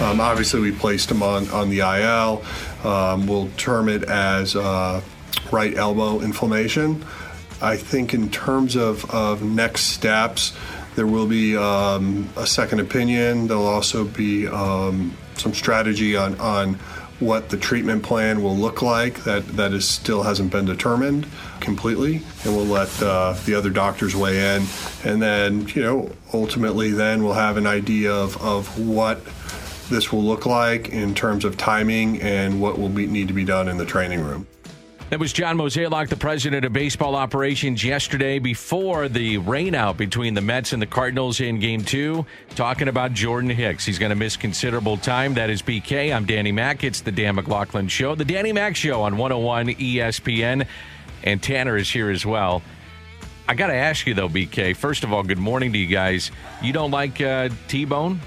Um, obviously, we placed him on, on the IL. Um, we'll term it as uh, right elbow inflammation. I think, in terms of, of next steps, there will be um, a second opinion. There'll also be um, some strategy on, on what the treatment plan will look like that, that is still hasn't been determined completely. And we'll let uh, the other doctors weigh in. And then, you know, ultimately, then we'll have an idea of, of what this will look like in terms of timing and what will be, need to be done in the training room. That was John Mozeliak, the president of baseball operations, yesterday before the rainout between the Mets and the Cardinals in game two, talking about Jordan Hicks. He's going to miss considerable time. That is BK. I'm Danny Mac. It's the Dan McLaughlin Show, the Danny Mac Show on 101 ESPN. And Tanner is here as well. I got to ask you, though, BK. First of all, good morning to you guys. You don't like uh, T Bone?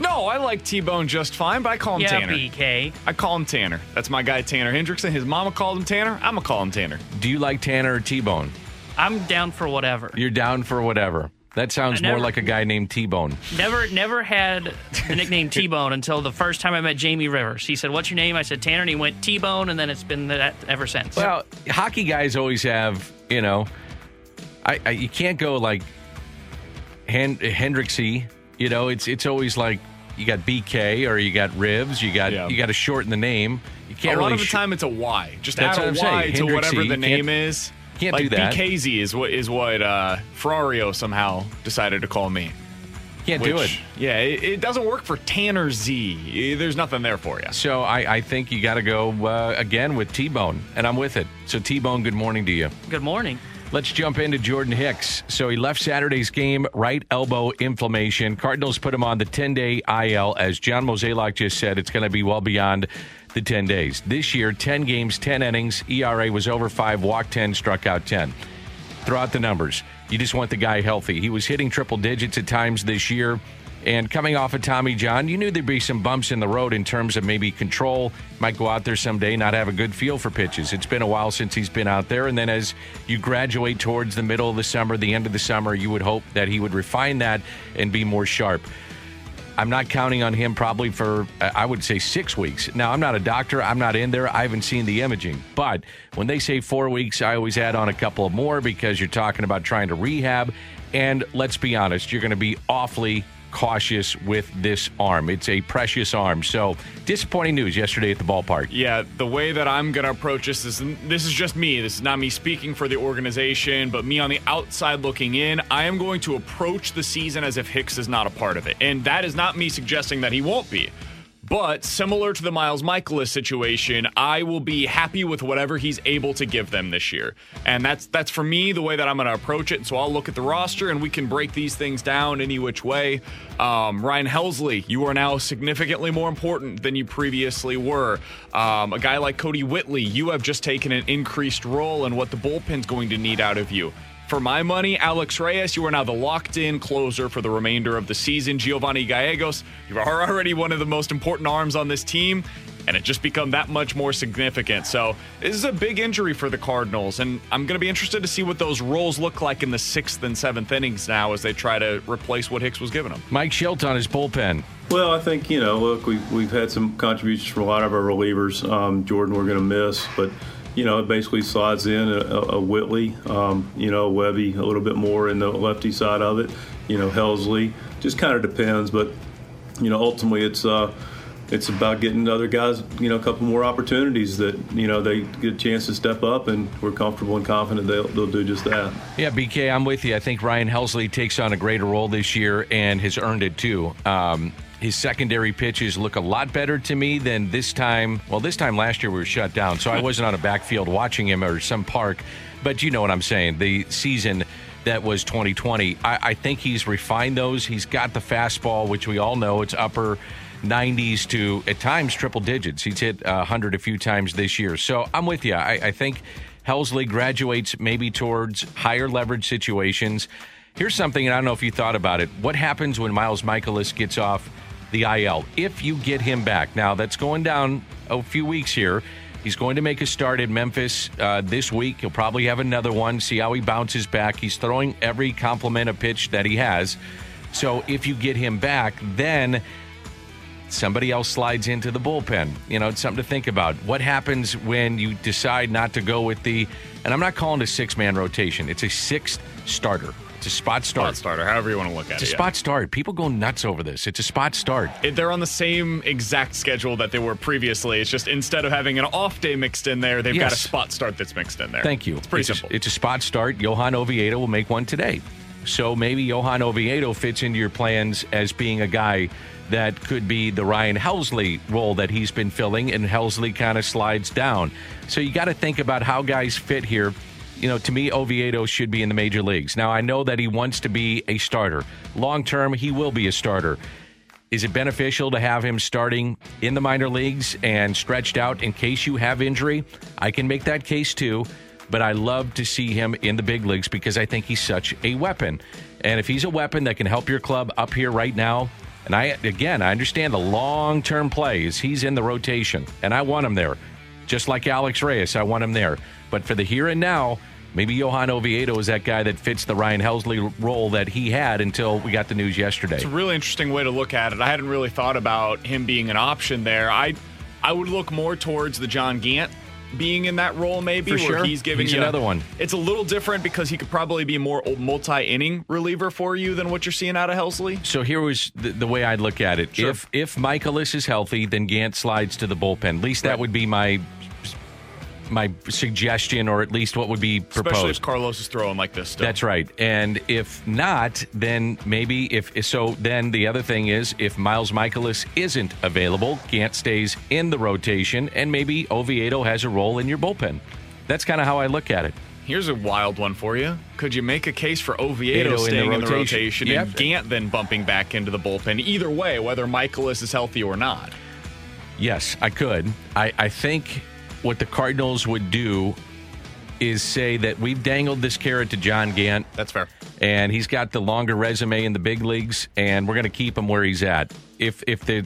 No, I like T Bone just fine, but I call him yeah, Tanner. BK. I call him Tanner. That's my guy, Tanner Hendrickson. His mama called him Tanner. I'm going to call him Tanner. Do you like Tanner or T Bone? I'm down for whatever. You're down for whatever. That sounds never- more like a guy named T Bone. Never, never had the nickname T Bone until the first time I met Jamie Rivers. He said, "What's your name?" I said Tanner, and he went T Bone, and then it's been that ever since. Well, hockey guys always have, you know, I, I you can't go like Hen- Hendrixy. You know, it's it's always like you got BK or you got Rivs. You got Yeah. you got to shorten the name. You can't a lot really of the sh- time, it's a Y. Just That's add what a I'm Y saying. to whatever Hendricksy, the name is. can't like do that. BKZ is what is what uh, Ferrario somehow decided to call me. can't do it. Yeah, it, it doesn't work for Tanner Z. There's nothing there for you. So I, I think you got to go uh, again with T Bone, and I'm with it. So T Bone, good morning to you. Good morning. Let's jump into Jordan Hicks. So he left Saturday's game, right elbow inflammation. Cardinals put him on the 10 day IL. As John Mozeliak just said, it's going to be well beyond the 10 days. This year, 10 games, 10 innings. ERA was over five, walked 10, struck out 10. Throw out the numbers. You just want the guy healthy. He was hitting triple digits at times this year. And coming off of Tommy John, you knew there'd be some bumps in the road in terms of maybe control. Might go out there someday, not have a good feel for pitches. It's been a while since he's been out there. And then as you graduate towards the middle of the summer, the end of the summer, you would hope that he would refine that and be more sharp. I'm not counting on him probably for, I would say, six weeks. Now, I'm not a doctor. I'm not in there. I haven't seen the imaging. But when they say four weeks, I always add on a couple of more because you're talking about trying to rehab. And let's be honest, you're going to be awfully cautious with this arm. It's a precious arm. So, disappointing news yesterday at the ballpark. Yeah, the way that I'm going to approach this is this is just me. This is not me speaking for the organization, but me on the outside looking in. I am going to approach the season as if Hicks is not a part of it. And that is not me suggesting that he won't be. But similar to the Miles Mikolas situation, I will be happy with whatever he's able to give them this year. And that's that's for me the way that I'm going to approach it. So I'll look at the roster and we can break these things down any which way. Um, Ryan Helsley, you are now significantly more important than you previously were. Um, a guy like Kodi Whitley, you have just taken an increased role in what the bullpen's going to need out of you. For my money, Alex Reyes, you are now the locked in closer for the remainder of the season. Giovanni Gallegos, you are already one of the most important arms on this team, and it just become that much more significant. So, this is a big injury for the Cardinals, and I'm going to be interested to see what those roles look like in the sixth and seventh innings now as they try to replace what Hicks was giving them. Mike Shildt on his bullpen. Well, I think you know. Look, we've we've had some contributions from a lot of our relievers. Um, Jordan, we're going to miss, but you know, it basically slides in a, a Whitley, um, you know, Webby a little bit more in the lefty side of it. You know, Helsley just kind of depends, but you know, ultimately it's. Uh, it's about getting other guys, you know, a couple more opportunities that you know they get a chance to step up, and we're comfortable and confident they'll, they'll do just that. Yeah, BK, I'm with you. I think Ryan Helsley takes on a greater role this year and has earned it too. Um, his secondary pitches look a lot better to me than this time. Well, this time last year we were shut down, so I wasn't on a backfield watching him or some park. But you know what I'm saying. The season that was 2020, I, I think he's refined those. He's got the fastball, which we all know it's upper 90s to at times triple digits. He's hit uh, 100 a few times this year. So I'm with you. I, I think Helsley graduates maybe towards higher leverage situations. Here's something, and I don't know if you thought about it. What happens when Miles Mikolas gets off the IL? If you get him back, now that's going down a few weeks here. He's going to make a start at Memphis uh, this week. He'll probably have another one, see how he bounces back. He's throwing every compliment of pitch that he has. So if you get him back, then somebody else slides into the bullpen. You know, it's something to think about. What happens when you decide not to go with the, and I'm not calling it a six man rotation, it's a sixth starter. It's a spot start. Spot starter, however you want to look at It's a it. yeah. spot start. People go nuts over this. It's a spot start. It- they're on the same exact schedule that they were previously. It's just instead of having an off day mixed in there, they've got a spot start that's mixed in there. Thank you. It's pretty a- simple. it's a spot start. Johan Oviedo will make one today. So maybe Johan Oviedo fits into your plans as being a guy that could be the Ryan Helsley role that he's been filling, and Helsley kind of slides down. So you got to think about how guys fit here. You know, to me, Oviedo should be in the major leagues. Now, I know that he wants to be a starter. Long term, he will be a starter. Is it beneficial to have him starting in the minor leagues and stretched out in case you have injury? I can make that case too, but I love to see him in the big leagues because I think he's such a weapon. And if he's a weapon that can help your club up here right now, and I again, I understand the long-term plays. He's in the rotation, and I want him there. Just like Alex Reyes, I want him there. But for the here and now, maybe Johan Oviedo is that guy that fits the Ryan Helsley role that he had until we got the news yesterday. It's a really interesting way to look at it. I hadn't really thought about him being an option there. I I would look more towards the John Gant being in that role, maybe For where sure. he's giving He's you another one. It's a little different because he could probably be a more multi-inning reliever for you than what you're seeing out of Helsley. So here was the, the way I'd look at it. Sure. If if Mikolas is healthy, then Gant slides to the bullpen. At least that Right. would be my my suggestion, or at least what would be proposed. Especially if Carlos is throwing like this. Still. That's right. And if not, then maybe if so, then the other thing is if Miles Mikolas isn't available, Gant stays in the rotation, and maybe Oviedo has a role in your bullpen. That's kind of how I look at it. Here's a wild one for you. Could you make a case for Oviedo Oviedo in the staying in the rotation. rotation, Yep. and Gant then bumping back into the bullpen? Either way, whether Mikolas is healthy or not. Yes, I could. I, I think what the Cardinals would do is say that we've dangled this carrot to John Gant, That's fair. and he's got the longer resume in the big leagues, and we're going to keep him where he's at. If if the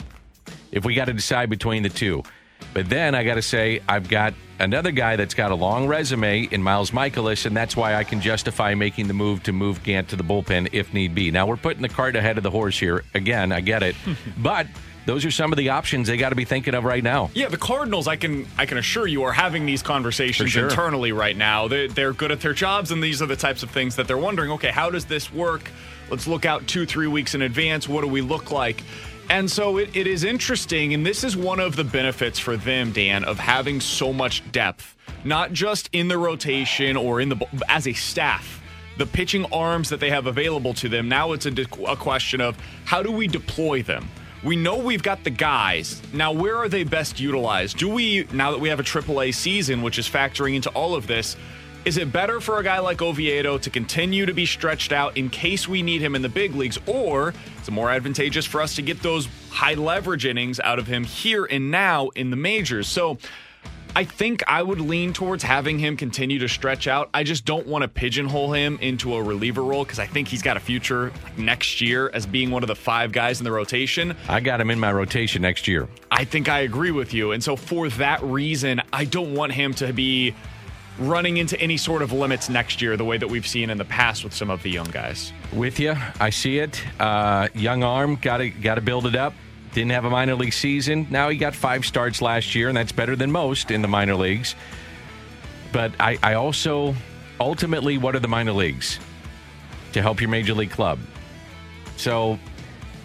if we got to decide between the two, but then I got to say I've got another guy that's got a long resume in Miles Mikolas, and that's why I can justify making the move to move Gant to the bullpen if need be. Now we're putting the cart ahead of the horse here. Again, I get it, but those are some of the options they got to be thinking of right now. Yeah, the Cardinals, I can I can assure you, are having these conversations sure. internally right now. They're, they're good at their jobs, and these are the types of things that they're wondering. Okay, how does this work? Let's look out two, three weeks in advance. What do we look like? And so it, it is interesting, and this is one of the benefits for them, Dan, of having so much depth, not just in the rotation or in the as a staff the pitching arms that they have available to them. Now it's a, de- a question of how do we deploy them? We know we've got the guys. Now, where are they best utilized? Do we, now that we have a AAA season, which is factoring into all of this, is it better for a guy like Oviedo to continue to be stretched out in case we need him in the big leagues? Or is it more advantageous for us to get those high leverage innings out of him here and now in the majors? So, I think I would lean towards having him continue to stretch out. I just don't want to pigeonhole him into a reliever role because I think he's got a future next year as being one of the five guys in the rotation. I got him in my rotation next year. I think I agree with you. And so, for that reason, I don't want him to be running into any sort of limits next year the way that we've seen in the past with some of the young guys. With you, I see it. Uh, young arm, got to got to build it up. Didn't have a minor league season. Now he got five starts last year, and that's better than most in the minor leagues. But I, I also ultimately, what are the minor leagues to help your major league club? So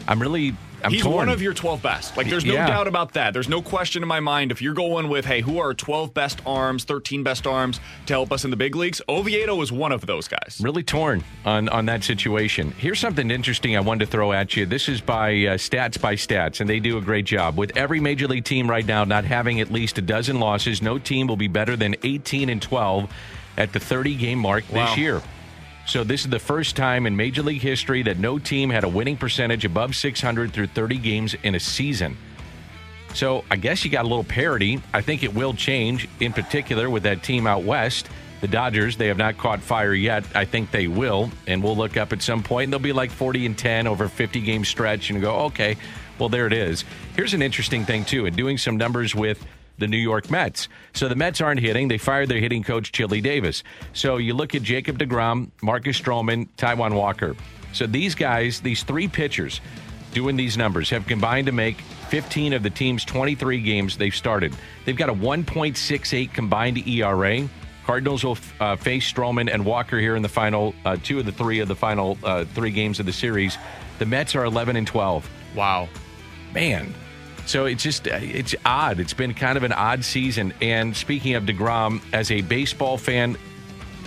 I'm really I'm He's torn. one of your 12 best. Like, there's no Yeah. doubt about that. There's no question in my mind. If you're going with, hey, who are 12 best arms, 13 best arms to help us in the big leagues? Oviedo is one of those guys. really torn on on that situation. Here's something interesting I wanted to throw at you. This is by uh, Stats by Stats, and they do a great job with every major league team right now not having at least a dozen losses. No team will be better than 18 and 12 at the 30 game mark Wow. this year. So this is the first time in Major League history that no team had a winning percentage above 600 through 30 games in a season. So I guess you got a little parity. I think it will change, in particular with that team out west, the Dodgers. They have not caught fire yet. I think they will, and we'll look up at some point. And they'll be like 40 and 10 over a 50 game stretch, and go, okay, well there it is. Here's an interesting thing too, and doing some numbers with the New York Mets. So the Mets aren't hitting. They fired their hitting coach, Chili Davis. So you look at Jacob DeGrom, Marcus Stroman, Taijuan Walker. So these guys, these three pitchers doing these numbers, have combined to make 15 of the team's 23 games they've started. They've got a 1.68 combined ERA. Cardinals will uh, face Stroman and Walker here in the final uh, two of the three of the final uh, three games of the series. The Mets are 11 and 12. Wow. Man, so it's just it's odd. It's been kind of an odd season. And speaking of Degrom, as a baseball fan,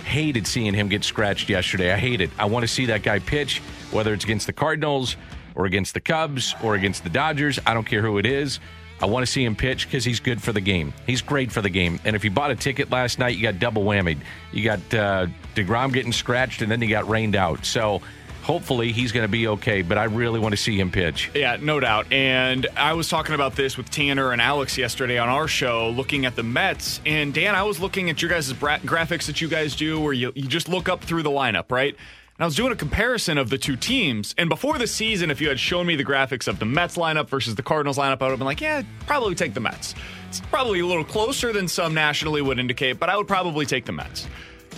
hated seeing him get scratched yesterday. I hate it. I want to see that guy pitch, whether it's against the Cardinals or against the Cubs or against the Dodgers. I don't care who it is. I want to see him pitch because he's good for the game. He's great for the game. And if you bought a ticket last night, you got double whammied. You got uh, Degrom getting scratched, and then you got rained out. So hopefully he's going to be okay, but I really want to see him pitch. Yeah, no doubt. And I was talking about this with Tanner and Alex yesterday on our show, looking at the Mets. And Dan, I was looking at your guys' bra- graphics that you guys do where you, you just look up through the lineup, right? And I was doing a comparison of the two teams. And before the season, if you had shown me the graphics of the Mets lineup versus the Cardinals lineup, I would have been like, yeah, probably take the Mets. It's probably a little closer than some nationally would indicate, but I would probably take the Mets.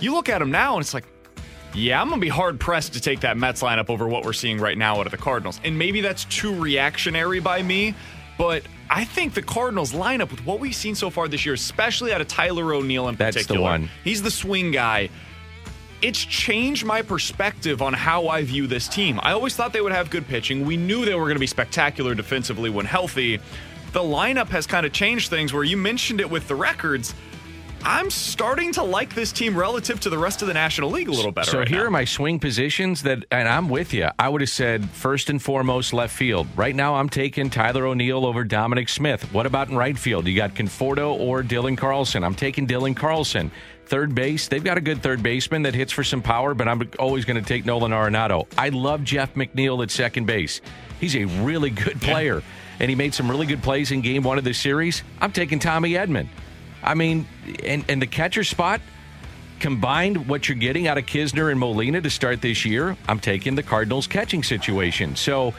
You look at them now, and it's like, yeah, I'm going to be hard pressed to take that Mets lineup over what we're seeing right now out of the Cardinals. And maybe that's too reactionary by me, but I think the Cardinals lineup with what we've seen so far this year, especially out of Tyler O'Neill in That's the particular, one. he's the swing guy. It's changed my perspective on how I view this team. I always thought they would have good pitching. We knew they were going to be spectacular defensively when healthy. The lineup has kind of changed things where you mentioned it with the records. I'm starting to like this team relative to the rest of the National League a little better. So right here now. are my swing positions that, and I'm with you. I would have said first and foremost left field. Right now, I'm taking Tyler O'Neill over Dominic Smith. What about in right field? You got Conforto or Dylan Carlson. I'm taking Dylan Carlson. Third base, they've got a good third baseman that hits for some power, but I'm always going to take Nolan Arenado. I love Jeff McNeil at second base. He's a really good player, and he made some really good plays in game one of the series. I'm taking Tommy Edman. I mean, and, and the catcher spot, combined what you're getting out of Knizner and Molina to start this year, I'm taking the Cardinals catching situation. So,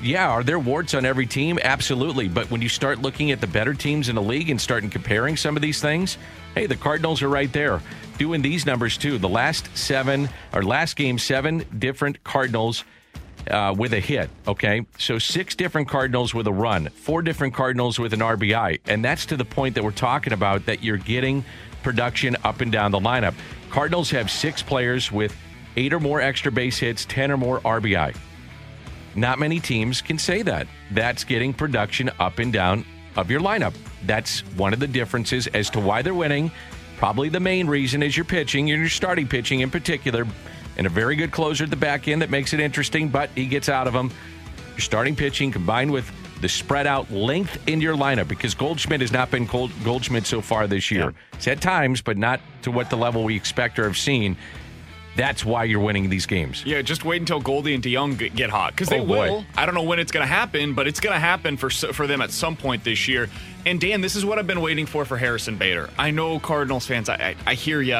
yeah, are there warts on every team? Absolutely. But when you start looking at the better teams in the league and starting comparing some of these things, hey, the Cardinals are right there doing these numbers too. The last seven or last game, seven different Cardinals uh, with a hit. Okay, so six different Cardinals with a run, four different Cardinals with an RBI, and that's to the point that we're talking about that you're getting production up and down the lineup. Cardinals have six players with eight or more extra base hits, ten or more RBI. Not many teams can say that. That's getting production up and down of your lineup. That's one of the differences as to why they're winning. Probably the main reason is your pitching, your starting pitching in particular, and a very good closer at the back end that makes it interesting, but he gets out of them. Your starting pitching combined with the spread out length in your lineup because Goldschmidt has not been Gold, Goldschmidt so far this year. It's at times, but not to what the level we expect or have seen. That's why you're winning these games. Yeah, just wait until Goldie and DeJong get- get hot because they Oh, will. I don't know when it's going to happen, but it's going to happen for for them at some point this year. And Dan, this is what I've been waiting for for Harrison Bader. I know Cardinals fans. I I, I hear you.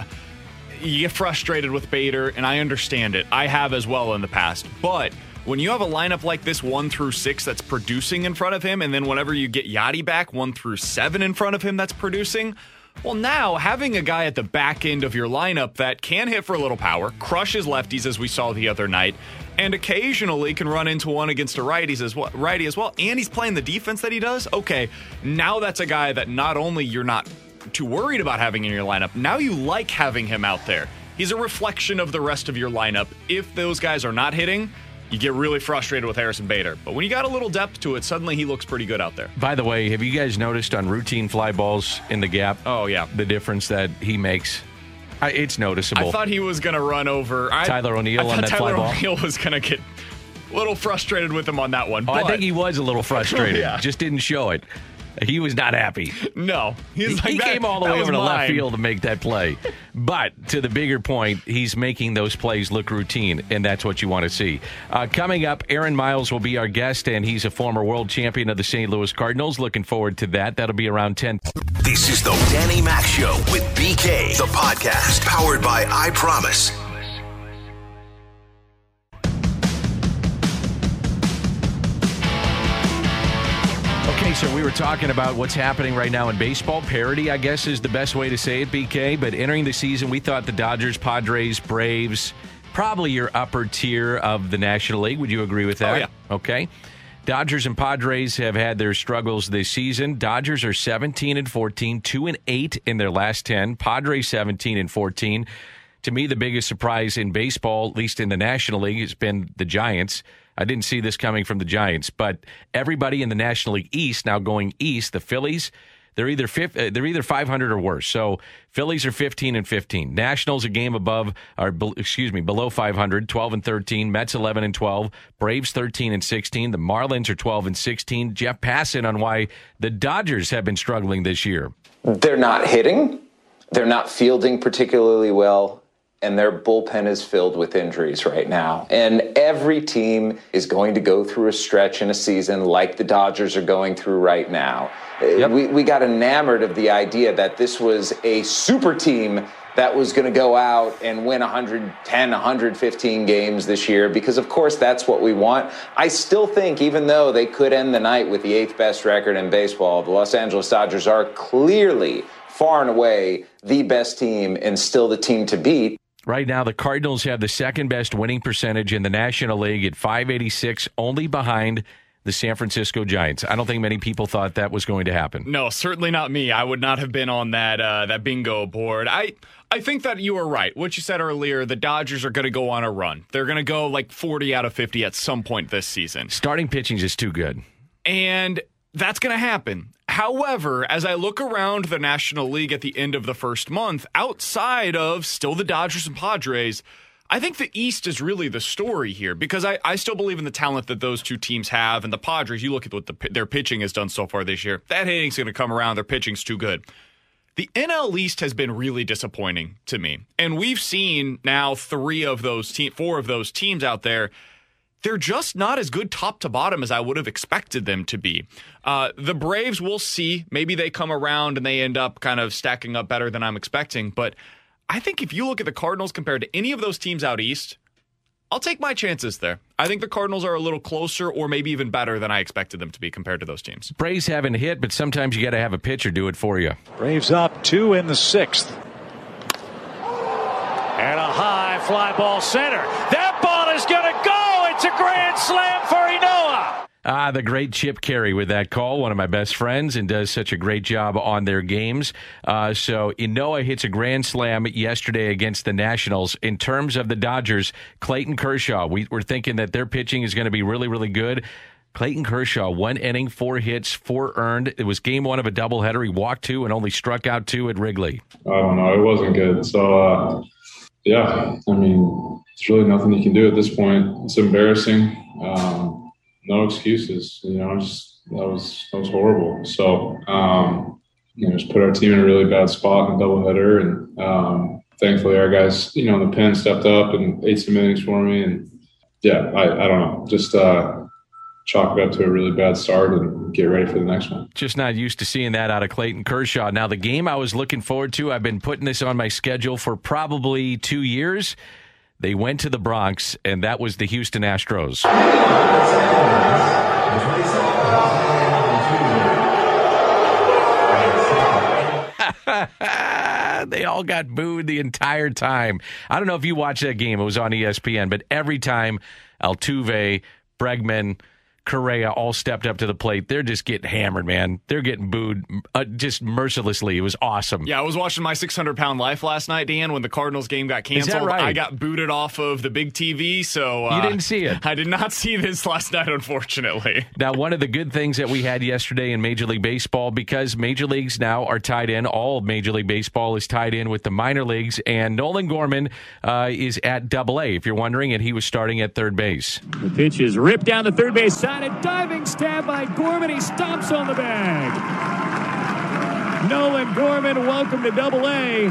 You get frustrated with Bader, and I understand it. I have as well in the past, but. When you have a lineup like this, one through six, that's producing in front of him, and then whenever you get Yadi back, one through seven in front of him, that's producing. Well, now having a guy at the back end of your lineup that can hit for a little power, crushes lefties as we saw the other night, and occasionally can run into one against a righties as well, righty as well, and he's playing the defense that he does. Okay, now that's a guy that not only you're not too worried about having in your lineup, now you like having him out there. He's a reflection of the rest of your lineup. If those guys are not hitting, you get really frustrated with Harrison Bader. But when you got a little depth to it, suddenly he looks pretty good out there. By the way, have you guys noticed on routine fly balls in the gap? Oh, yeah. the difference that he makes. I, it's noticeable. I thought he was going to run over I, Tyler O'Neill on that Tyler fly ball? Tyler O'Neill was going to get a little frustrated with him on that one. Oh, I think he was a little frustrated. Yeah. Just didn't show it. He was not happy. No, he's he like, he "That- came all the way over to left field to make that play. But to the bigger point, he's making those plays look routine, and that's what you want to see. Uh, coming up, Aaron Miles will be our guest, and he's a former world champion of the St. Louis Cardinals. Looking forward to that. That'll be around 10. This is the Danny Mac Show with BK, the podcast powered by I Promise. Okay, so we were talking about what's happening right now in baseball. Parity, I guess, is the best way to say it, BK. But entering the season, we thought the Dodgers, Padres, Braves, probably your upper tier of the National League. Would you agree with that? Oh, yeah. Okay. Dodgers and Padres have had their struggles this season. Dodgers are 17 and 14, 2 and 8 in their last 10. Padres 17 and 14. To me, the biggest surprise in baseball, at least in the National League, has been the Giants. I didn't see this coming from the Giants, but everybody in the National League East now going east. The Phillies, they're either uh, they're either 500 or worse. So Phillies are 15 and 15. Nationals a game above, or excuse me, below 500, 12 and 13. Mets 11 and 12. Braves 13 and 16. The Marlins are 12 and 16. Jeff Passan on why the Dodgers have been struggling this year. they're not hitting, they're not fielding particularly well, and their bullpen is filled with injuries right now. And every team is going to go through a stretch in a season like the Dodgers are going through right now. Uh, We, we got enamored of the idea that this was a super team that was going to go out and win 110, 115 games this year because, of course, that's what we want. I still think, even though they could end the night with the eighth best record in baseball, the Los Angeles Dodgers are clearly, far and away, the best team and still the team to beat. Right now, the Cardinals have the second best winning percentage in the National League at 586, only behind the San Francisco Giants. I don't think many people thought that was going to happen. No, certainly not me. I would not have been on that uh, that bingo board. I I think that you are right. What you said earlier, the Dodgers are going to go on a run. They're going to go like 40 out of 50 at some point this season. Starting pitching is too good. And that's going to happen. However, as I look around the National League at the end of the first month, outside of still the Dodgers and Padres, I think the East is really the story here because I, I still believe in the talent that those two teams have. And the Padres, you look at what the, their pitching has done so far this year. That hitting's going to come around. Their pitching's too good. The NL East has been really disappointing to me. And we've seen now three of those te- four of those teams out there they're just not as good top to bottom as I would have expected them to be. Uh, the Braves, we'll see. Maybe they come around and they end up kind of stacking up better than I'm expecting. But I think if you look at the Cardinals compared to any of those teams out east, I'll take my chances there. I think the Cardinals are a little closer or maybe even better than I expected them to be compared to those teams. Braves haven't hit, but sometimes you got to have a pitcher do it for you. Braves up two in the sixth. And a high fly ball center. That ball is going to go. It's a grand slam for Ynoa. Ah, the great Chip Caray with that call, one of my best friends, and does such a great job on their games. Uh, so Ynoa hits a grand slam yesterday against the Nationals. In terms of the Dodgers, Clayton Kershaw, we were thinking that their pitching is going to be really, really good. Clayton Kershaw, one inning, four hits, four earned. It was game one of a doubleheader. He walked two and only struck out two at Wrigley. I don't know. It wasn't good. So, uh, yeah, I mean, there's really nothing you can do at this point. It's embarrassing. Um, no excuses. You know, just that was that was horrible. So, um, you know, just put our team in a really bad spot in a doubleheader, and um, thankfully our guys, you know, in the pen stepped up and ate some innings for me. And yeah, I, I don't know, just uh, chalk it up to a really bad start and get ready for the next one. Just not used to seeing that out of Clayton Kershaw. Now, the game I was looking forward to, I've been putting this on my schedule for probably two years. They went to the Bronx, and that was the Houston Astros. they all got booed the entire time. I don't know if you watched that game. It was on ESPN, but every time Altuve, Bregman, Correa all stepped up to the plate, they're just getting hammered, man. They're getting booed uh, just mercilessly. It was awesome. Yeah, I was watching my 600 pound life last night, Dan, when the Cardinals game got Is that canceled. right? I got booted off of the big TV, so uh, You didn't see it? I did not see this last night, unfortunately. Now, one of the good things that we had yesterday in Major League Baseball, because Major Leagues now are tied in, all of Major League Baseball is tied in with the minor leagues, and Nolan Gorman uh, is at Double A, if you're wondering, and he was starting at third base. The pitch is ripped down the third base side. A diving stab by Gorman. He stomps on the bag. Nolan Gorman, welcome to Double A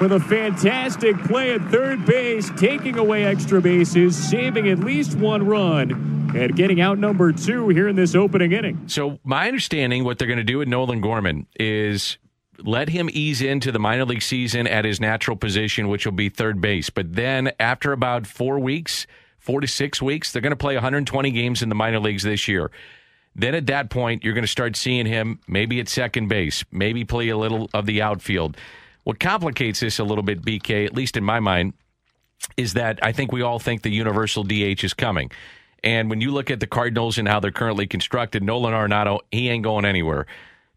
with a fantastic play at third base, taking away extra bases, saving at least one run, and getting out number two here in this opening inning. So, my understanding, what they're going to do with Nolan Gorman is let him ease into the minor league season at his natural position, which will be third base. But then, after about four weeks, four to six weeks, they're going to play 120 games in the minor leagues this year. Then at that point, you're going to start seeing him maybe at second base, maybe play a little of the outfield. What complicates this a little bit, BK, at least in my mind, is that I think we all think the universal DH is coming. And when you look at the Cardinals and how they're currently constructed, Nolan Arenado, he ain't going anywhere.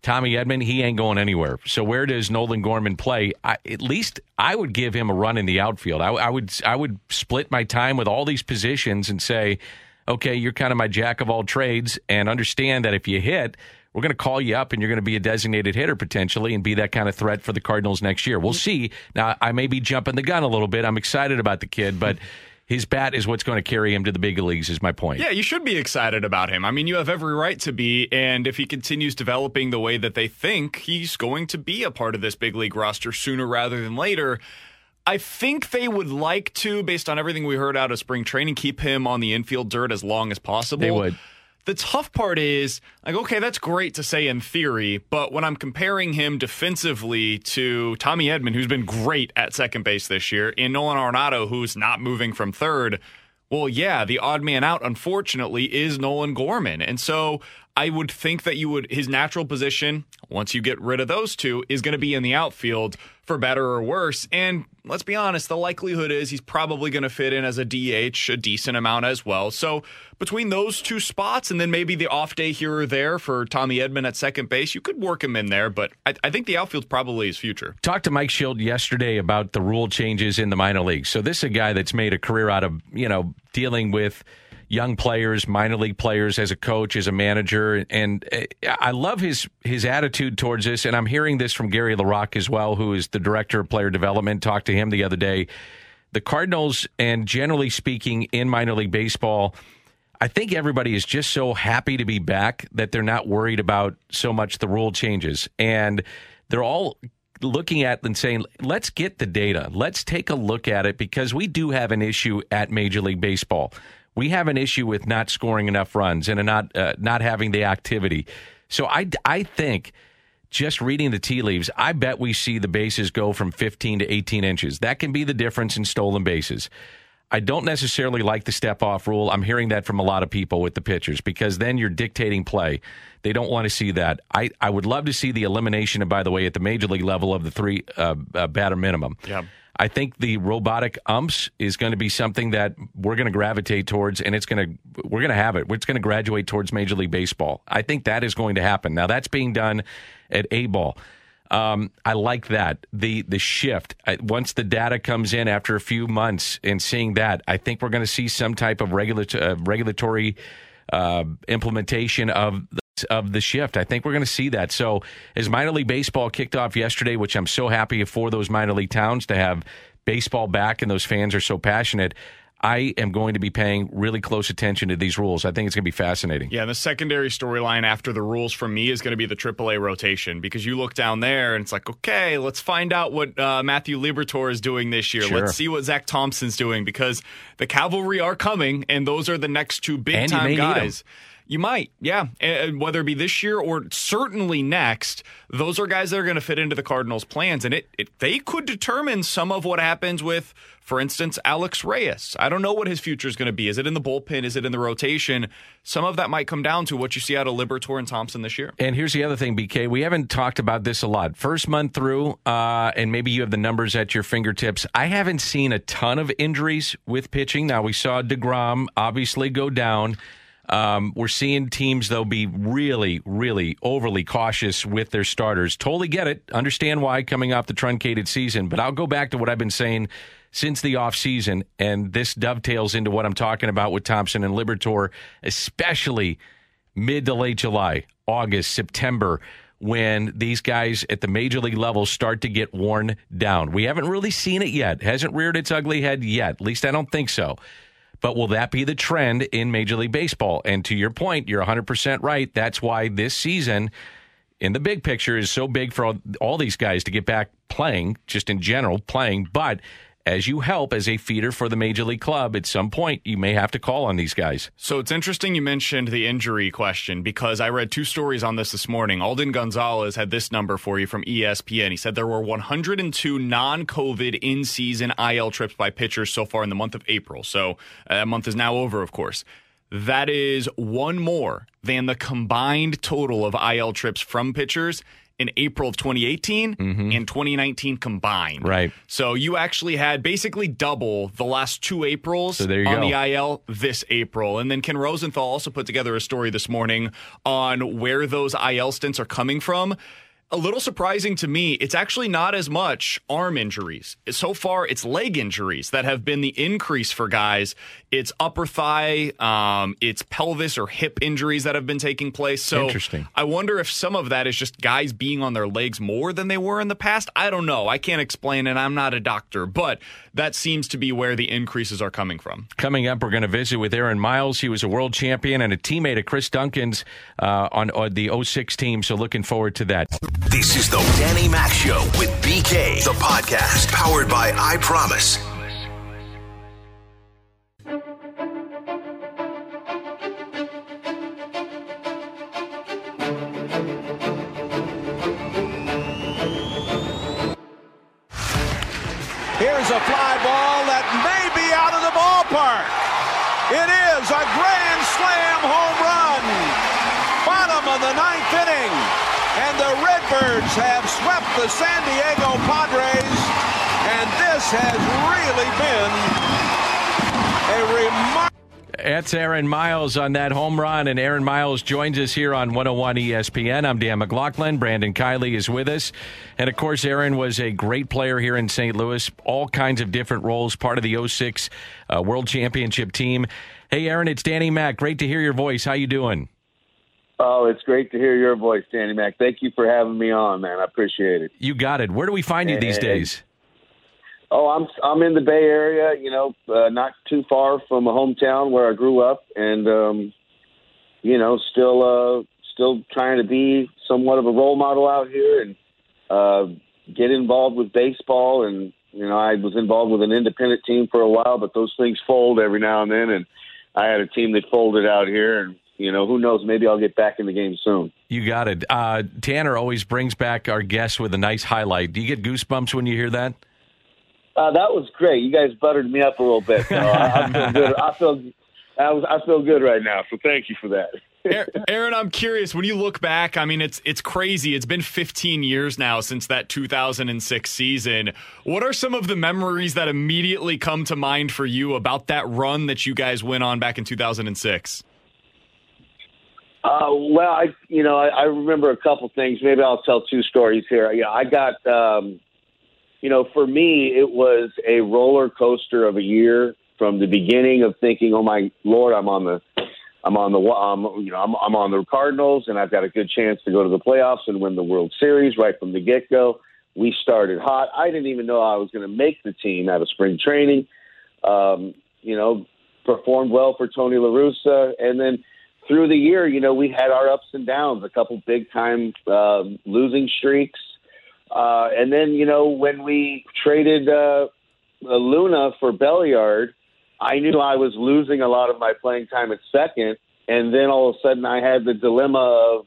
Tommy Edman, he ain't going anywhere. So where does Nolan Gorman play? I, at least I would give him a run in the outfield. I, I would I would split my time with all these positions and say, okay, you're kind of my jack of all trades, and understand that if you hit, we're going to call you up and you're going to be a designated hitter potentially and be that kind of threat for the Cardinals next year. We'll see. Now, I may be jumping the gun a little bit. I'm excited about the kid, but his bat is what's going to carry him to the big leagues, is my point. Yeah, you should be excited about him. I mean, you have every right to be. And if he continues developing the way that they think, he's going to be a part of this big league roster sooner rather than later. I think they would like to, based on everything we heard out of spring training, keep him on the infield dirt as long as possible. They would. The tough part is, like, okay, that's great to say in theory, but when I'm comparing him defensively to Tommy Edman, who's been great at second base this year, and Nolan Arenado, who's not moving from third, well, yeah, the odd man out, unfortunately, is Nolan Gorman. And so I would think that you would, his natural position, once you get rid of those two, is going to be in the outfield for better or worse. And let's be honest, the likelihood is he's probably going to fit in as a DH a decent amount as well. So between those two spots and then maybe the off day here or there for Tommy Edman at second base, you could work him in there. But I, I think the outfield's probably his future. Talked to Mike Shildt yesterday about the rule changes in the minor leagues. So this is a guy that's made a career out of, you know, dealing with young players, minor league players as a coach, as a manager, and uh, I love his his attitude towards this. And I'm hearing this from Gary LaRocque as well, who is the director of player development. Talked to him the other day. The Cardinals, and generally speaking, in minor league baseball, I think everybody is just so happy to be back that they're not worried about so much the rule changes, and they're all looking at and saying, let's get the data. Let's take a look at it because we do have an issue at Major League Baseball we have an issue with not scoring enough runs and not uh, not having the activity. So I I think just reading the tea leaves, I bet we see the bases go from 15 to 18 inches. That can be the difference in stolen bases. I don't necessarily like the step off rule. I'm hearing that from a lot of people with the pitchers because then you're dictating play. They don't want to see that. I, I would love to see the elimination, and by the way, at the major league level of the three uh, uh, batter minimum. Yeah. I think the robotic umps is going to be something that we're going to gravitate towards, and it's going to we're going to have it. It's going to graduate towards Major League Baseball. I think that is going to happen. Now that's being done at A ball. Um, I like that the the shift. I, once the data comes in after a few months and seeing that, I think we're going to see some type of regula- uh, regulatory uh, implementation of of the shift. I think we're going to see that. So, as minor league baseball kicked off yesterday, which I'm so happy for those minor league towns to have baseball back and those fans are so passionate. I am going to be paying really close attention to these rules. I think it's going to be fascinating. Yeah, the secondary storyline after the rules for me is going to be the AAA rotation because you look down there and it's like, okay, let's find out what uh, Matthew Liberatore is doing this year. Sure. Let's see what Zach Thompson's doing because the cavalry are coming and those are the next two big And time may need 'em. guys. You might, yeah. And whether it be this year or certainly next, those are guys that are going to fit into the Cardinals' plans, and it, it they could determine some of what happens with, for instance, Alex Reyes. I don't know what his future is going to be. Is it in the bullpen? Is it in the rotation? Some of that might come down to what you see out of Liberatore and Thompson this year. And here's the other thing, BK. We haven't talked about this a lot. First month through, uh, and maybe you have the numbers at your fingertips. I haven't seen a ton of injuries with pitching. Now, we saw DeGrom obviously go down. Um, we're seeing teams, though, be really, really overly cautious with their starters. Totally get it. Understand why coming off the truncated season. But I'll go back to what I've been saying since the offseason, and this dovetails into what I'm talking about with Thompson and Liberatore, especially mid to late July, August, September, when these guys at the major league level start to get worn down. We haven't really seen it yet. Hasn't reared its ugly head yet. At least I don't think so. But will that be the trend in Major League Baseball? And to your point, you're 100% right. That's why this season, in the big picture is so big for all, all these guys to get back playing, just in general, playing. But as you help as a feeder for the major league club, at some point you may have to call on these guys. So it's interesting you mentioned the injury question because I read two stories on this this morning. Alden Gonzalez had this number for you from ESPN. He said there were 102 non COVID in season IL trips by pitchers so far in the month of April. So uh, that month is now over, of course. That is one more than the combined total of IL trips from pitchers in April of 2018 and 2019 combined. Mm-hmm. Right. So you actually had basically double the last two Aprils So on go. the IL this April. And then Ken Rosenthal also put together a story this morning on where those IL stints are coming from. A little surprising to me, it's actually not as much arm injuries. So far, it's leg injuries that have been the increase for guys. It's upper thigh, um, it's pelvis or hip injuries that have been taking place. So Interesting. I wonder if some of that is just guys being on their legs more than they were in the past. I don't know. I can't explain it. I'm not a doctor, but that seems to be where the increases are coming from. Coming up, we're going to visit with Aaron Miles. He was a world champion and a teammate of Chris Duncan's uh, on, on the 06 team. So looking forward to that. This is the Danny Mac Show with BK, the podcast powered by I Promise. Redbirds have swept the San Diego Padres. And this has really been a remarkable. That's Aaron Miles on that home run, and Aaron Miles joins us here on 101 ESPN. I'm Dan McLaughlin. Brandon Kiley is with us. And of course, Aaron was a great player here in St. Louis, all kinds of different roles, part of the 06 uh, World Championship team. Hey, Aaron, it's Danny Mac. Great to hear your voice. How you doing? Oh, it's great to hear your voice, Danny Mac. Thank you for having me on, man. I appreciate it. You got it. Where do we find you these days? Oh, I'm I'm in the Bay Area, you know, uh, not too far from my hometown where I grew up, and um, you know, still uh, still trying to be somewhat of a role model out here and uh, get involved with baseball. And you know, I was involved with an independent team for a while, but those things fold every now and then, and I had a team that folded out here, and you know, who knows? Maybe I'll get back in the game soon. You got it. Uh, Tanner always brings back our guests with a nice highlight. Do you get goosebumps when you hear that? Uh, that was great. You guys buttered me up a little bit. So I, I feel good. I feel I, was, I feel good right now. So thank you for that. Aaron, I'm curious. When you look back, I mean, it's it's crazy. It's been 15 years now since that 2006 season. What are some of the memories that immediately come to mind for you about that run that you guys went on back in 2006? Uh, well, I you know I, I remember a couple things. Maybe I'll tell two stories here. Yeah, I got um, you know for me it was a roller coaster of a year from the beginning of thinking, oh my lord, I'm on the I'm on the um, you know I'm, I'm on the Cardinals and I've got a good chance to go to the playoffs and win the World Series right from the get go. We started hot. I didn't even know I was going to make the team out of spring training. Um, you know, performed well for Tony La Russa, and then through the year, you know, we had our ups and downs, a couple big time uh, losing streaks. Uh, and then, you know, when we traded uh, Luna for Belliard, I knew I was losing a lot of my playing time at second. And then all of a sudden I had the dilemma of,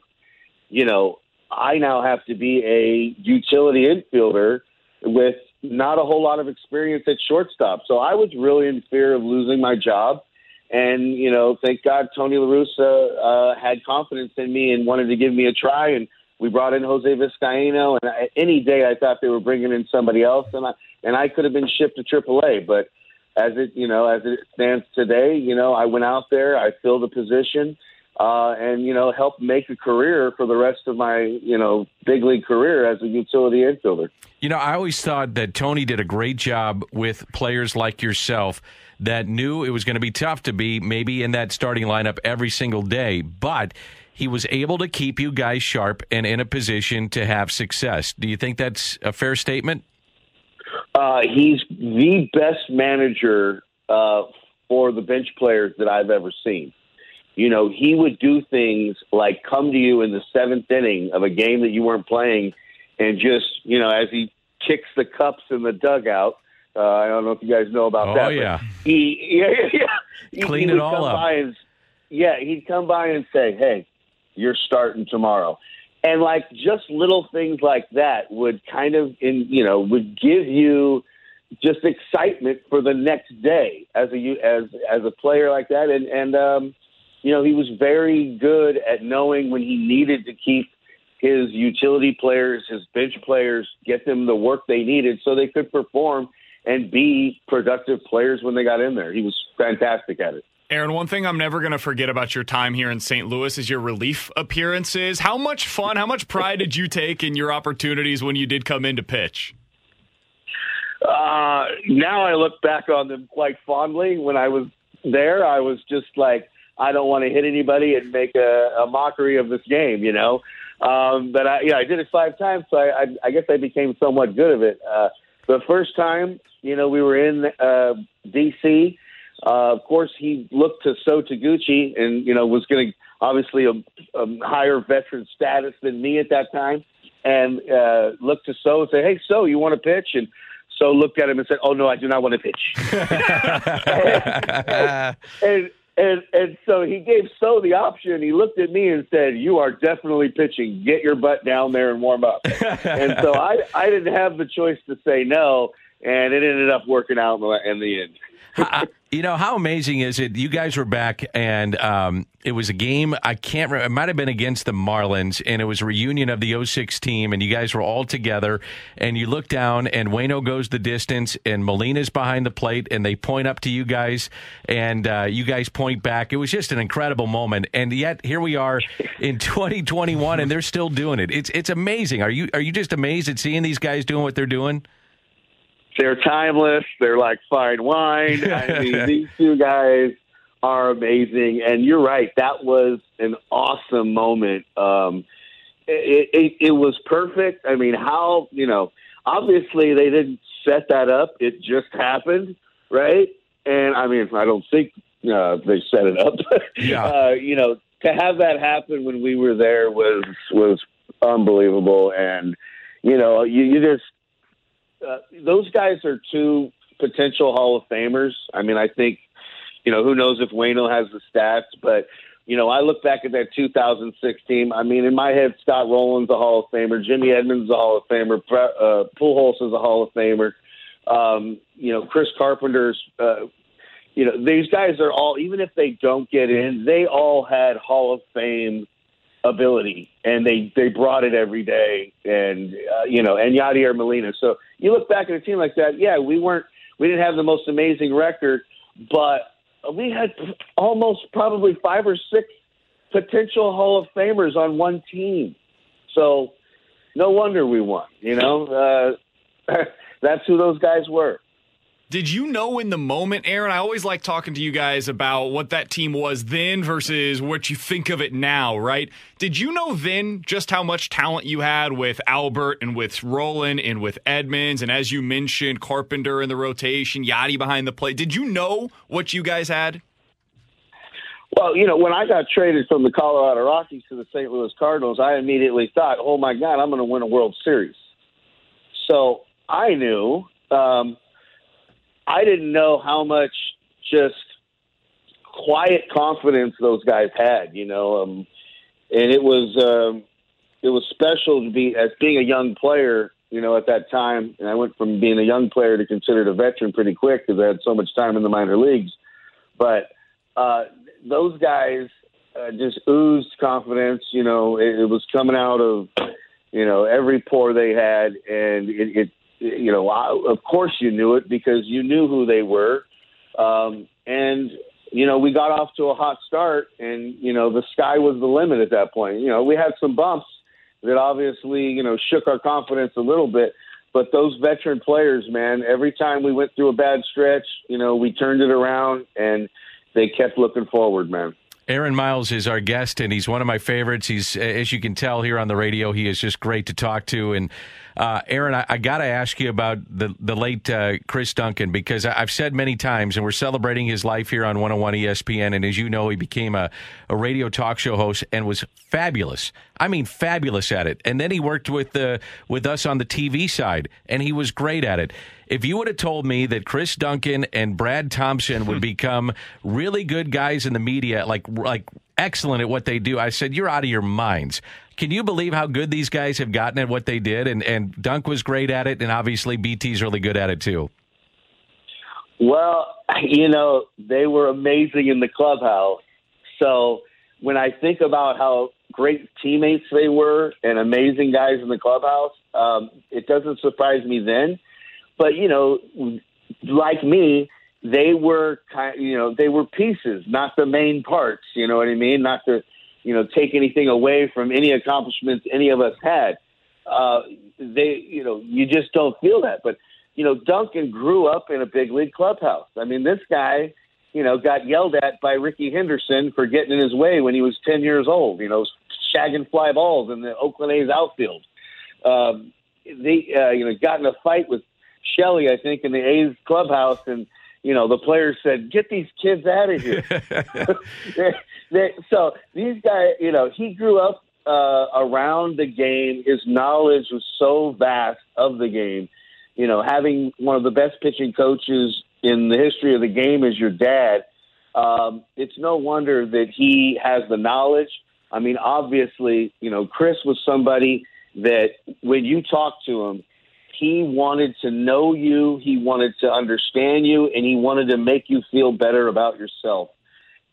you know, I now have to be a utility infielder with not a whole lot of experience at shortstop. So I was really in fear of losing my job. And, you know, thank God Tony La Russa uh, had confidence in me and wanted to give me a try. And we brought in Jose Vizcaino. And I, any day I thought they were bringing in somebody else. And I, and I could have been shipped to AAA. But as it, you know, as it stands today, you know, I went out there, I filled a position. Uh, and you know, helped make a career for the rest of my you know big league career as a utility infielder. You know, I always thought that Tony did a great job with players like yourself that knew it was going to be tough to be maybe in that starting lineup every single day, but he was able to keep you guys sharp and in a position to have success. Do you think that's a fair statement? Uh, he's the best manager uh, for the bench players that I've ever seen. you know, he would do things like come to you in the seventh inning of a game that you weren't playing, and just you know, as he kicks the cups in the dugout. Uh, I don't know if you guys know about Oh, that. but yeah. he yeah yeah. yeah. He- Clean he it would all up. and yeah, he'd come by and say, "Hey, you're starting tomorrow," and like just little things like that would kind of in you know would give you just excitement for the next day as a as as a player like that, and and um, you know he was very good at knowing when he needed to keep his utility players, his bench players, get them the work they needed so they could perform and be productive players when they got in there. He was fantastic at it. Aaron, one thing I'm never going to forget about your time here in St. Louis is your relief appearances. How much fun, how much pride did you take in your opportunities when you did come in to pitch? Uh, now I look back on them quite fondly. When I was there, I was just like, I don't want to hit anybody and make a, a mockery of this game, you know. Um, but I, yeah, I did it five times, so I, I, I guess I became somewhat good of it. Uh, the first time, you know, we were in uh, D.C. Uh, of course, he looked to So Taguchi and you know was going to obviously a, a higher veteran status than me at that time, and uh, looked to So and said, "Hey, So, you want to pitch?" And So looked at him and said, "Oh no, I do not want to pitch." and and and and so he gave So the option. He looked at me and said, "You are definitely pitching. Get your butt down there and warm up." and so I I didn't have the choice to say no, and it ended up working out in the, in the end. You know how amazing is it? You guys were back, and um, it was a game. I can't. remember. It might have been against the Marlins, and it was a reunion of the 06 team, and you guys were all together. And you look down, and Wayno goes the distance, and Molina's behind the plate, and they point up to you guys, and uh, you guys point back. It was just an incredible moment, and yet here we are in 2021, and they're still doing it. It's it's amazing. Are you are you just amazed at seeing these guys doing what they're doing? They're timeless. They're like fine wine. I mean, these two guys are amazing. And you're right. That was an awesome moment. Um, it, it, it was perfect. I mean, how, you know, obviously they didn't set that up. It just happened, right? And I mean, I don't think uh, they set it up. Yeah. uh, you know, to have that happen when we were there was was unbelievable. And you know, you, you just uh, those guys are two potential Hall of Famers. I mean, I think, you know, who knows if Wayno has the stats, but, you know, I look back at that 2006 team. I mean, in my head, Scott Rolen's a Hall of Famer, Jimmy Edmonds is a Hall of Famer, uh, Pujols is a Hall of Famer. Um, you know, Chris Carpenter's, uh, you know, these guys are all, even if they don't get in, they all had Hall of Fame ability, and they they brought it every day, and uh, you know, and Yadier Molina. So you look back at a team like that, yeah, we weren't, we didn't have the most amazing record, but we had almost probably five or six potential Hall of Famers on one team. So no wonder we won. You know, uh, that's who those guys were. Did you know in the moment, Aaron? I always like talking to you guys about what that team was then versus what you think of it now, right? Did you know then just how much talent you had with Albert and with Rolen and with Edmonds and as you mentioned, Carpenter in the rotation, Yadi behind the plate? Did you know what you guys had? Well, you know, when I got traded from the Colorado Rockies to the St. Louis Cardinals, I immediately thought, "Oh my God, I'm going to win a World Series." So I knew. Um, I didn't know how much just quiet confidence those guys had. You know, um, and it was um, it was special to be as being a young player. You know, at that time, and I went from being a young player to considered a veteran pretty quick because I had so much time in the minor leagues. But uh, those guys uh, just oozed confidence. You know, it, it was coming out of you know every pore they had, and it, it you know, I, of course you knew it because you knew who they were, um, and you know we got off to a hot start, and you know the sky was the limit at that point. You know, we had some bumps that obviously you know shook our confidence a little bit. But those veteran players, man, every time we went through a bad stretch, you know, we turned it around and they kept looking forward, man. Aaron Miles is our guest, and he's one of my favorites. He's, as you can tell here on the radio, he is just great to talk to. And uh, Aaron, I, I got to ask you about the the late uh, Chris Duncan because I, have said many times, and we're celebrating his life here on 101 ESPN. And as you know, he became a, a radio talk show host and was fabulous. I mean, fabulous at it. And then he worked with the with us on the TV side, and he was great at it. If you would have told me that Chris Duncan and Brad Thompson would become really good guys in the media, like like excellent at what they do, I said you're out of your minds. Can you believe how good these guys have gotten at what they did? And and Dunk was great at it, and obviously BT's really good at it too. Well, you know, they were amazing in the clubhouse. So when I think about how great teammates they were and amazing guys in the clubhouse, um, it doesn't surprise me then. But you know, like me, they were kind, you know, they were pieces, not the main parts. You know what I mean? Not to, you know, take anything away from any accomplishments any of us had. Uh, they, you know, you just don't feel that. But you know, Duncan grew up in a big league clubhouse. I mean, this guy, you know, got yelled at by Rickey Henderson for getting in his way when he was 10 years old, you know, shagging fly balls in the Oakland A's outfield. Um, they, uh, you know, got in a fight with Shelley, I think, in the A's clubhouse, and you know the players said, "Get these kids out of here." so these guys, you know, he grew up uh, around the game. His knowledge was so vast of the game. You know, having one of the best pitching coaches in the history of the game as your dad, um, it's no wonder that he has the knowledge. I mean, obviously, you know, Chris was somebody that when you talk to him, he wanted to know you, he wanted to understand you, and he wanted to make you feel better about yourself.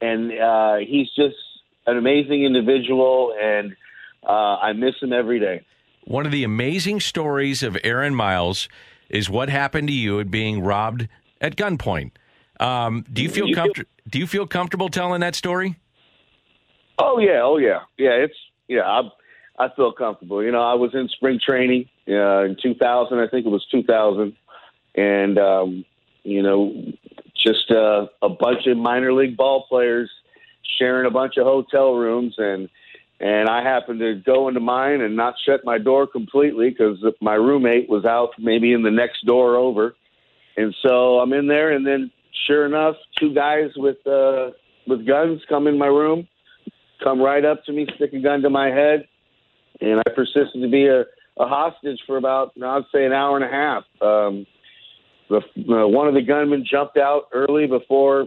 And uh, he's just an amazing individual, and uh, I miss him every day. One of the amazing stories of Aaron Miles is what happened to you at being robbed at gunpoint. Um, do you feel comfortable? Do you feel comfortable telling that story? Oh yeah, oh yeah, yeah. It's yeah. I I feel comfortable. You know, I was in spring training uh, in 2000. I think it was 2000, and um, you know, just uh, a bunch of minor league ball players sharing a bunch of hotel rooms, and and I happened to go into mine and not shut my door completely because my roommate was out, maybe in the next door over, and so I'm in there, and then sure enough, two guys with uh, with guns come in my room, come right up to me, stick a gun to my head and I persisted to be a, a hostage for about I'd say an hour and a half. Um, the uh, one of the gunmen jumped out early before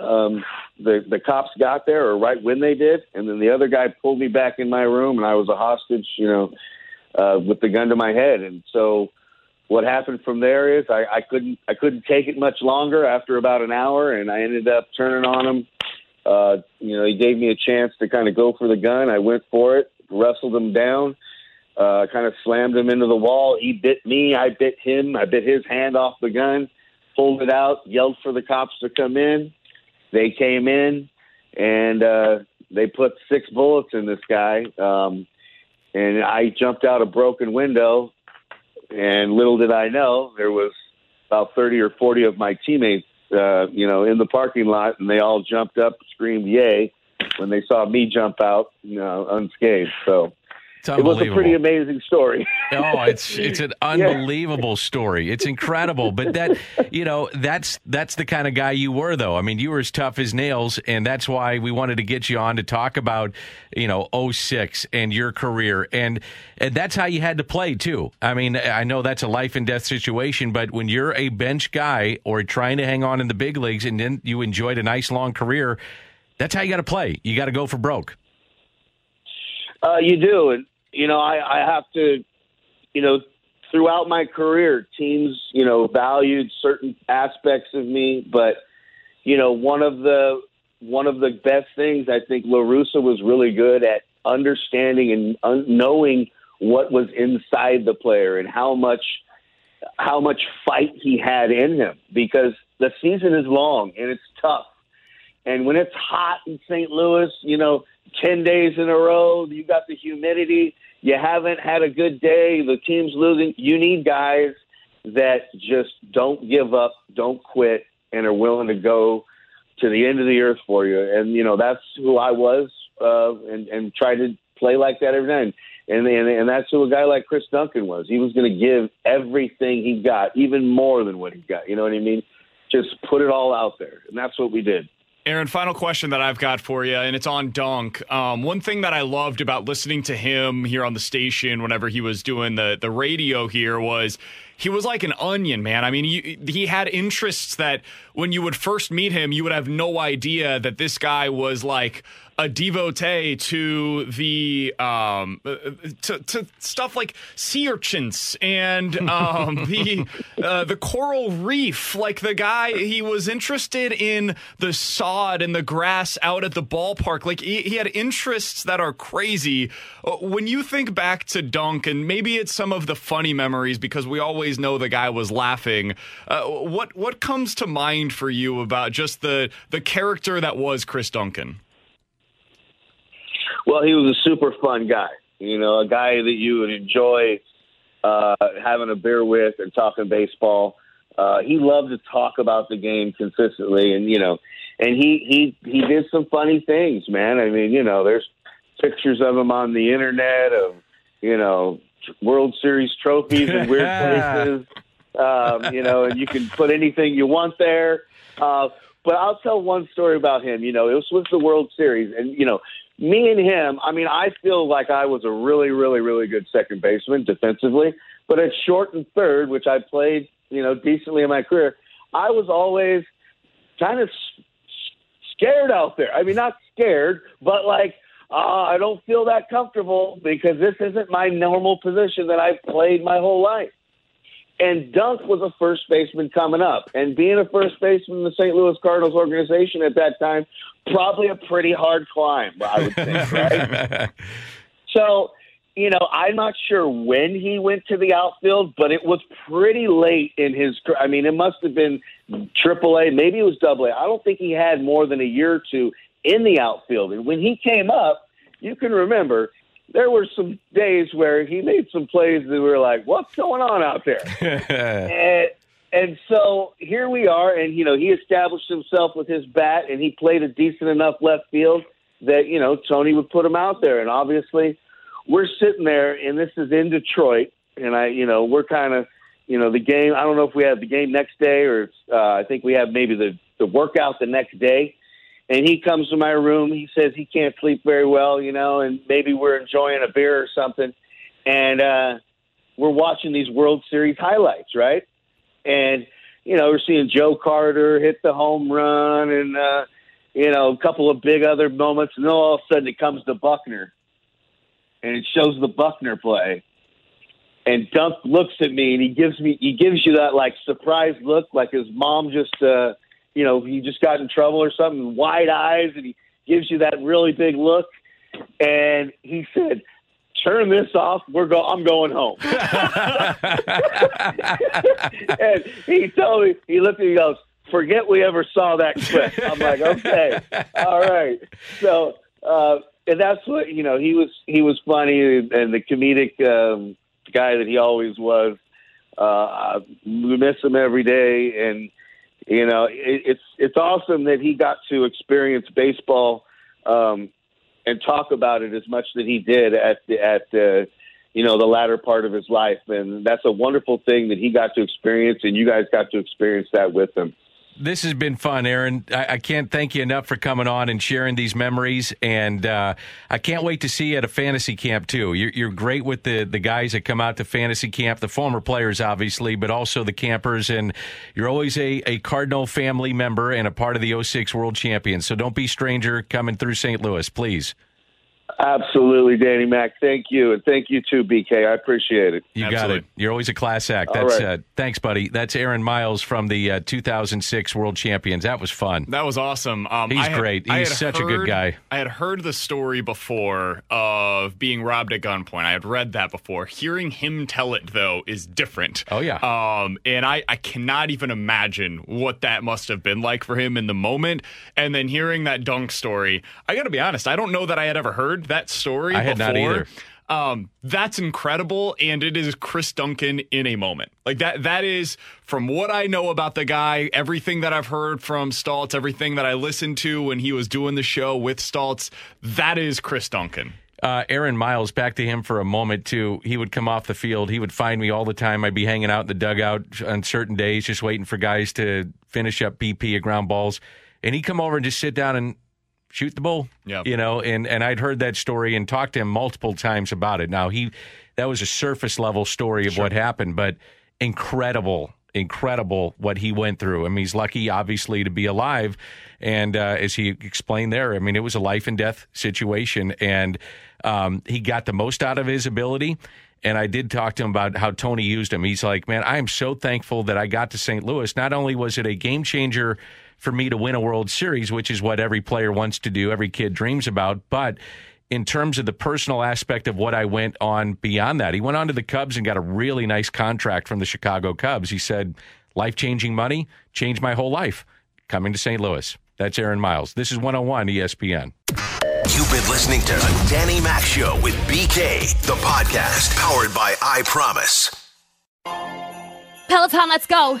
um, the the cops got there, or right when they did, and then the other guy pulled me back in my room, and I was a hostage, you know, uh, with the gun to my head. And so, what happened from there is I, I couldn't I couldn't take it much longer. After about an hour, and I ended up turning on him. Uh, you know, he gave me a chance to kind of go for the gun. I went for it wrestled him down, uh, kind of slammed him into the wall. He bit me. I bit him. I bit his hand off the gun, pulled it out, yelled for the cops to come in. They came in, and uh, they put six bullets in this guy. Um, and I jumped out a broken window, and little did I know there was about 30 or 40 of my teammates, uh, you know, in the parking lot, and they all jumped up, screamed "Yay!" when they saw me jump out, you know, unscathed. So it was a pretty amazing story. oh, it's it's an unbelievable yeah. story. It's incredible. But that you know, that's that's the kind of guy you were though. I mean, you were as tough as nails and that's why we wanted to get you on to talk about, you know, 06 and your career and and that's how you had to play too. I mean, I know that's a life and death situation, but when you're a bench guy or trying to hang on in the big leagues and then you enjoyed a nice long career, that's how you got to play. You got to go for broke. Uh, you do, and you know I, I have to, you know, throughout my career, teams you know valued certain aspects of me, but you know one of the one of the best things I think La Russa was really good at understanding and un- knowing what was inside the player and how much how much fight he had in him because the season is long and it's tough and when it's hot in St. Louis, you know, 10 days in a row, you got the humidity, you haven't had a good day, the team's losing. You need guys that just don't give up, don't quit, and are willing to go to the end of the earth for you. And you know that's who I was, uh, and and try to play like that every night. And, and and that's who a guy like Chris Duncan was. He was going to give everything he got, even more than what he got. You know what I mean? Just put it all out there, and that's what we did. Aaron, final question that I've got for you, and it's on Dunk. Um, one thing that I loved about listening to him here on the station whenever he was doing the the radio here was he was like an onion, man. I mean, he, he had interests that when you would first meet him, you would have no idea that this guy was like a devotee to the um to, to stuff like sea urchins and um the uh, the coral reef. Like the guy he was interested in the sod and the grass out at the ballpark. Like he, he had interests that are crazy. Uh, when you think back to dunk and maybe it's some of the funny memories because we always know the guy was laughing uh, what what comes to mind for you about just the the character that was Chris Duncan Well, he was a super fun guy. You know, a guy that you would enjoy uh, having a beer with and talking baseball. Uh, he loved to talk about the game consistently, and you know, and he he he did some funny things, man. I mean, you know, there's pictures of him on the internet of you know World Series trophies in weird places. Um, you know, and you can put anything you want there. Uh, but I'll tell one story about him. You know, it was, was the World Series, and you know, me and him. I mean, I feel like I was a really, really, really good second baseman defensively, but at short and third, which I played, you know, decently in my career, I was always kind of scared out there. I mean, not scared, but like. Uh, I don't feel that comfortable because this isn't my normal position that I've played my whole life. And Dunk was a first baseman coming up. And being a first baseman in the St. Louis Cardinals organization at that time, probably a pretty hard climb, I would think, right? so, you know, I'm not sure when he went to the outfield, but it was pretty late in his career. I mean, it must have been triple A, maybe it was double A. I don't think he had more than a year or two in the outfield. And when he came up, you can remember there were some days where he made some plays that we were like, what's going on out there? and, and so here we are, and you know he established himself with his bat, and he played a decent enough left field that you know Tony would put him out there, and obviously we're sitting there, and this is in Detroit, and I, you know, we're kind of, you know, the game. I don't know if we have the game next day, or uh, I think we have maybe the the workout the next day. And he comes to my room. He says he can't sleep very well, you know, and maybe we're enjoying a beer or something, and uh, we're watching these World Series highlights, right? And you know, we're seeing Joe Carter hit the home run, and uh, you know, a couple of big other moments, and then all of a sudden it comes to Buckner, and it shows the Buckner play. And Dunk looks at me, and he gives me he gives you that like surprised look, like his mom just uh, you know he just got in trouble or something, wide eyes, and he gives you that really big look. And he said, "Turn this off. We're go. I'm going home." and he told me, he looked at me, he goes, "Forget we ever saw that clip." I'm like, "Okay, all right." So, uh, and that's what you know. He was he was funny and the comedic um, guy that he always was. Uh, we miss him every day, and you know, it, it's it's awesome that he got to experience baseball um, and talk about it as much that he did at the, at uh, you know the latter part of his life, and that's a wonderful thing that he got to experience, and you guys got to experience that with him. This has been fun, Aaron. I, I can't thank you enough for coming on and sharing these memories. And uh, I can't wait to see you at a fantasy camp, too. You're, you're great with the, the guys that come out to fantasy camp, the former players, obviously, but also the campers. And you're always a, a Cardinal family member and a part of the 06 World Champions. So don't be stranger coming through St. Louis, please. Absolutely, Danny Mac. Thank you, and thank you too, BK. I appreciate it. You got it. You're always a class act. That's right. uh, thanks, buddy. That's Aaron Miles from the uh, 2006 World Champions. That was fun. That was awesome. Um, He's I had- great. I He's had such a good guy. I had heard the story before of being robbed at gunpoint. I had read that before. Hearing him tell it though is different. Oh yeah. Um, and I I cannot even imagine what that must have been like for him in the moment. And then hearing that dunk story, I got to be honest. I don't know that I had ever heard that story. I had not before. either. Um, that's incredible, and it is Chris Duncan in a moment. Like that. That is from what I know about the guy, everything that I've heard from Stoltz, everything that I listened to when he was doing the show with Stoltz. That is Chris Duncan. Uh, Aaron Miles, back to him for a moment too. He would come off the field. He would find me all the time. I'd be hanging out in the dugout on certain days, just waiting for guys to finish up BP at ground balls, and he'd come over and just sit down and shoot the bull. Yep. You know, and and I'd heard that story and talked to him multiple times about it. Now he, that was a surface level story of what happened, but incredible, incredible what he went through. I mean, he's lucky, obviously, to be alive. And uh, as he explained there, I mean, it was a life and death situation, and um, he got the most out of his ability. And I did talk to him about how Tony used him. He's like, man, I am so thankful that I got to St. Louis. Not only was it a game changer for me to win a World Series, which is what every player wants to do, every kid dreams about, but in terms of the personal aspect of what I went on beyond that, he went on to the Cubs and got a really nice contract from the Chicago Cubs. He said, life changing money changed my whole life coming to St. Louis. That's Aaron Miles. This is 101 ESPN. You've been listening to the Danny Mac Show with BK, the podcast powered by I Promise. Peloton, let's go.